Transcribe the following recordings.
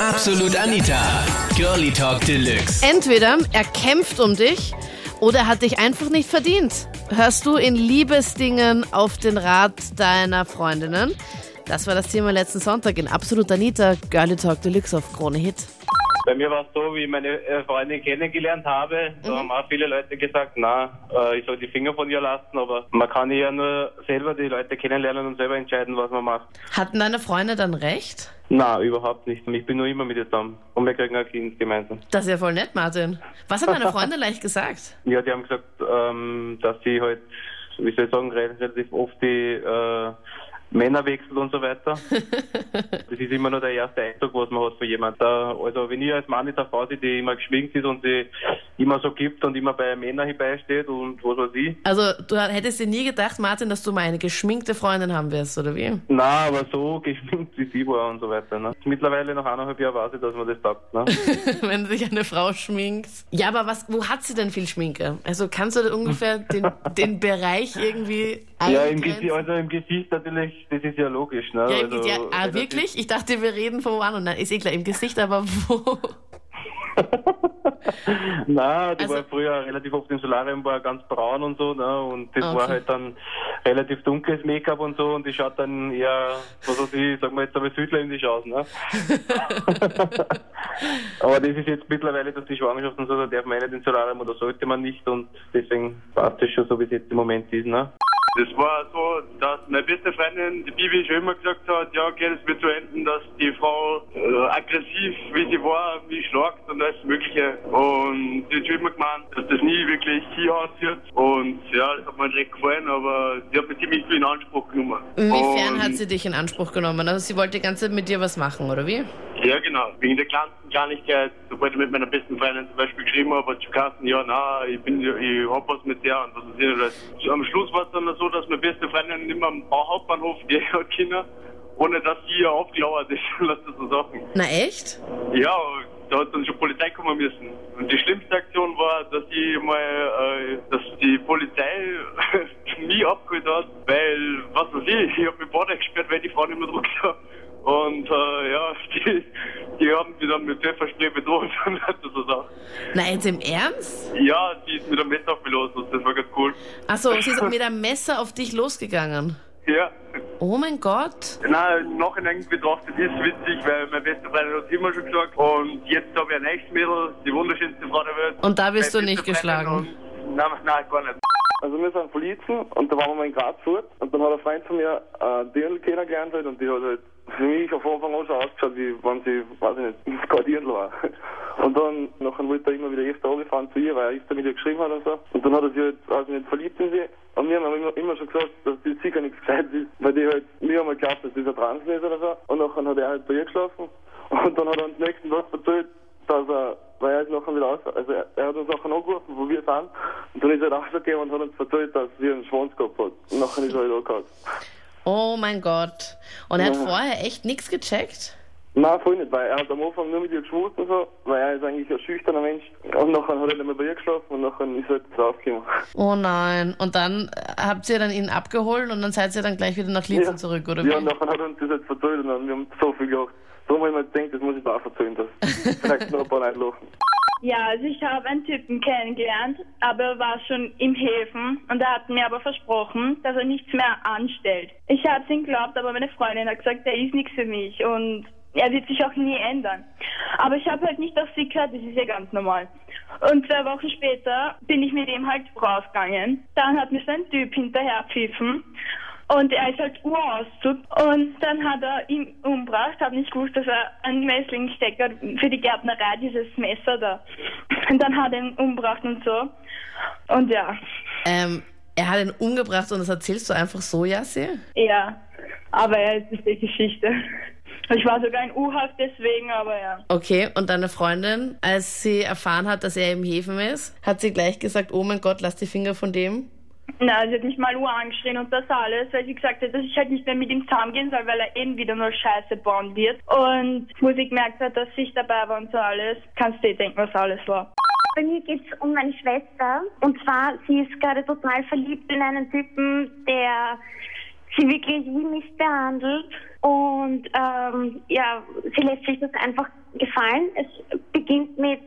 Absolut Anita. Girlie Talk Deluxe. Entweder er kämpft um dich oder er hat dich einfach nicht verdient. Hörst du in Liebesdingen auf den Rat deiner Freundinnen? Das war das Thema letzten Sonntag in Absolut Anita, Girlie Talk Deluxe auf Krone Hit. Bei mir war es so, wie ich meine äh, Freundin kennengelernt habe, da haben auch viele Leute gesagt, na, äh, ich soll die Finger von ihr lassen, aber man kann ja nur selber die Leute kennenlernen und selber entscheiden, was man macht. Hatten deine Freunde dann recht? Na, überhaupt nicht. Ich bin nur immer mit ihr zusammen und wir kriegen ein Kind gemeinsam. Das ist ja voll nett, Martin. Was haben deine Freunde leicht gesagt? Ja, die haben gesagt, ähm, dass sie halt, wie soll ich sagen, relativ oft die äh, Männer wechselt und so weiter. das ist immer nur der erste Eindruck, was man hat von jemandem. Also wenn ich als Mann mit der Frau sehe, die immer geschminkt ist und sie immer so gibt und immer bei Männern hierbeisteht und was weiß ich. Also du hättest dir nie gedacht, Martin, dass du mal eine geschminkte Freundin haben wirst, oder wie? Na, aber so geschminkt wie sie war und so weiter. Ne? Mittlerweile nach eineinhalb Jahren weiß ich, dass man das taugt. Ne? Wenn sich eine Frau schminkt. Ja, aber was, wo hat sie denn viel Schminke? Also kannst du ungefähr den, den Bereich irgendwie Ja, im? Gesicht, also im Gesicht natürlich, das ist ja logisch. Ne? Ja, also, ja, ah, wirklich? Ich dachte, wir reden von woanders. Nein, ist eh klar, im Gesicht, aber wo? Nein, die Also- war früher relativ oft im Solarium, war ganz braun und so, ne? Und das Okay. war halt dann relativ dunkles Make-up und so und die schaut dann eher, was weiß ich, sagen wir jetzt aber südländisch aus, ne? aber das ist jetzt mittlerweile durch die Schwangerschaft und so, da darf man eh nicht ins Solarium oder sollte man nicht und deswegen passt das schon so, wie es jetzt im Moment ist, ne? Das war so, dass meine beste Freundin, die Bibi, schon immer gesagt hat, ja, okay, das wird so enden, dass die Frau äh, aggressiv, wie sie war, mich schlagt und alles Mögliche. Und sie hat schon immer gemeint, nie wirklich hier aussieht. Und ja, das hat mir direkt gefallen, aber sie hat mich ziemlich viel in Anspruch genommen. Inwiefern und, hat sie dich in Anspruch genommen? Also sie wollte die ganze Zeit mit dir was machen, oder wie? Ja, genau. Wegen der kleinsten Kleinigkeit, sobald ich mit meiner besten Freundin zum Beispiel geschrieben habe, hat sie gesagt, ja, na, ich bin, ich hab was mit der und was ich nicht. alles. Am Schluss war es dann so, dass meine beste Freundin immer am Hauptbahnhof die hat Kinder, ohne dass sie ihr aufgelauert ist, lass das so sagen. Na echt? Ja, da hat dann schon Polizei kommen müssen. Und die schlimmste Aktion war, dass ich mal, äh, dass die Polizei mich abgeholt hat, weil, was weiß ich, ich hab mich Bade gesperrt, weil die Frau nicht mehr druckt hat. Und äh, ja, die, die haben mich dann mit Pfefferspray bedroht und hat das so. Na jetzt im Ernst? Ja, die ist mit einem Messer auf mich los das war ganz cool. Achso, sie ist mit einem Messer auf dich losgegangen. Ja. Oh mein Gott. Nein, Nachhinein betrachtet ist es witzig, weil meine beste Freundin hat es immer schon gesagt. Und jetzt habe ich ein echtes Mädel, die wunderschönste Frau der Welt. Und da bist Meine du nicht geschlagen. und- Nein, nein, gar nicht. Also wir sind von Liezen und da waren wir mal in Graz fort und dann hat ein Freund von mir äh, Dirndl kennengelernt halt, und die hat halt für mich auf Anfang an schon ausgeschaut, wie wenn sie, weiß ich nicht, war. Und dann nachher wollte er immer wieder öfter runterfahren zu ihr, weil er öfter mit ihr geschrieben hat und so. Und dann hat er sich halt, also nicht verliebt in sie. Und wir haben immer, immer schon gesagt, dass die sicher nichts gescheit ist, weil die halt, wir haben halt geglaubt, dass dieser Trans ist oder so. Und nachher hat er halt bei ihr geschlafen. Und dann hat er uns nächsten Tag erzählt, dass er, weil er ist nachher wieder aus, also er, er hat uns nachher angerufen, wo wir sind, und dann ist er rausgegangen und hat uns erzählt, dass sie einen Schwanz gehabt hat. Und nachher ist er halt angehauen. Oh mein Gott. Und er hat Ja. vorher echt nichts gecheckt? Nein, voll nicht, weil er hat am Anfang nur mit ihr geschmust und so, weil er ist eigentlich ein schüchterner Mensch. Und nachher hat er nicht mehr bei ihr geschlafen und nachher ist er halt draufgekommen. Oh nein. Und dann äh, habt ihr dann ihn abgeholt und dann seid ihr dann gleich wieder nach Liezen zurück, oder wie? Ja, und nachher hat er uns das jetzt erzählt und dann, wir haben so viel gelacht. Darum habe ich mir gedacht, das muss ich da auch erzählen, dass vielleicht noch ein paar Leute lachen. Ja, also ich habe einen Typen kennengelernt, aber er war schon im Häfen und er hat mir aber versprochen, dass er nichts mehr anstellt. Ich habe es ihm geglaubt, aber meine Freundin hat gesagt, er ist nichts für mich und er wird sich auch nie ändern. Aber ich habe halt nicht auf sie gehört, das ist ja ganz normal. Und zwei Wochen später bin ich mit ihm halt rausgegangen. Dann hat mir sein Typ hinterher pfiffen. Und er ist halt Urauszug. Und dann hat er ihn umgebracht, hat nicht gewusst, dass er einen Messlingstecker für die Gärtnerei, dieses Messer da. Und dann hat er ihn umgebracht und so. Und ja, Ähm, er hat ihn umgebracht und das erzählst du einfach so, Jassi? ja. Aber es ist die Geschichte. Ich war sogar in U-Haft deswegen, aber ja. Okay, und deine Freundin, als sie erfahren hat, dass er im Häfen ist, hat sie gleich gesagt, oh mein Gott, lass die Finger von dem? Na, sie hat mich mal Uhr angeschrien und das alles, weil sie gesagt hat, dass ich halt nicht mehr mit ihm zusammengehen soll, weil er eben wieder nur Scheiße bauen wird. Und wo sie gemerkt hat, dass ich dabei war und so alles, kannst du dir denken, was alles war. Bei mir geht's um meine Schwester. Und zwar, sie ist gerade total verliebt in einen Typen, der sie wirklich mich behandelt. Und ähm, ja, sie lässt sich das einfach gefallen. Es beginnt mit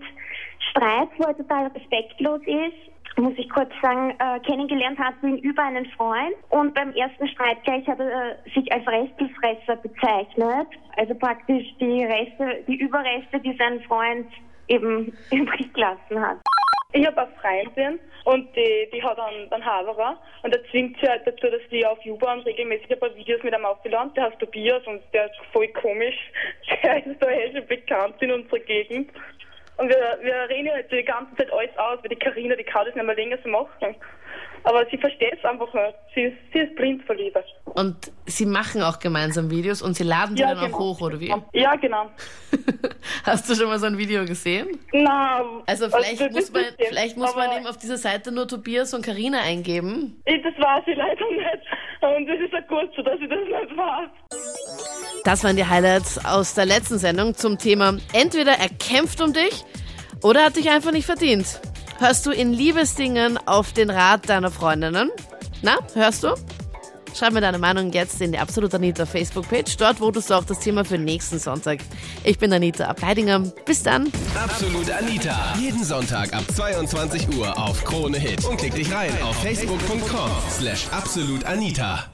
Streit, wo er total respektlos ist. Muss ich kurz sagen, äh, kennengelernt hat ihn über einen Freund und beim ersten Streit gleich hat er sich als Restelfresser bezeichnet. Also praktisch die Reste, die Überreste, die sein Freund eben übrig gelassen hat. Ich habe eine Freundin und die, die hat einen, einen Haverer und der zwingt sie halt dazu, dass die auf U-Bahn regelmäßig ein paar Videos mit ihm aufgeladen. Der heißt Tobias und der ist voll komisch. Der ist da eh schon bekannt in unserer Gegend. Und wir, wir reden halt die ganze Zeit alles aus, weil die Karina, die kann das nicht mehr länger so machen. Aber sie versteht es einfach nicht. Sie ist, sie ist blind verliebt. Und sie machen auch gemeinsam Videos und sie laden die dann auch hoch, oder wie? Ja, genau. Hast du schon mal so ein Video gesehen? Nein. Also vielleicht das muss man, vielleicht muss man eben auf dieser Seite nur Tobias und Karina eingeben. Das weiß ich leider nicht. Und es ist ja gut so, dass ich das nicht weiß. Das waren die Highlights aus der letzten Sendung zum Thema entweder er kämpft um dich oder hat dich einfach nicht verdient. Hörst du in Liebesdingen auf den Rat deiner Freundinnen? Na, hörst du? Schreib mir deine Meinung jetzt in die Absolut Anita Facebook-Page. Dort votest du auch das Thema für nächsten Sonntag. Ich bin Anita Ableidinger. Bis dann. Absolut Anita. Jeden Sonntag ab 22 Uhr auf Krone Hit. Und klick dich rein auf facebook.com slash absolutanita.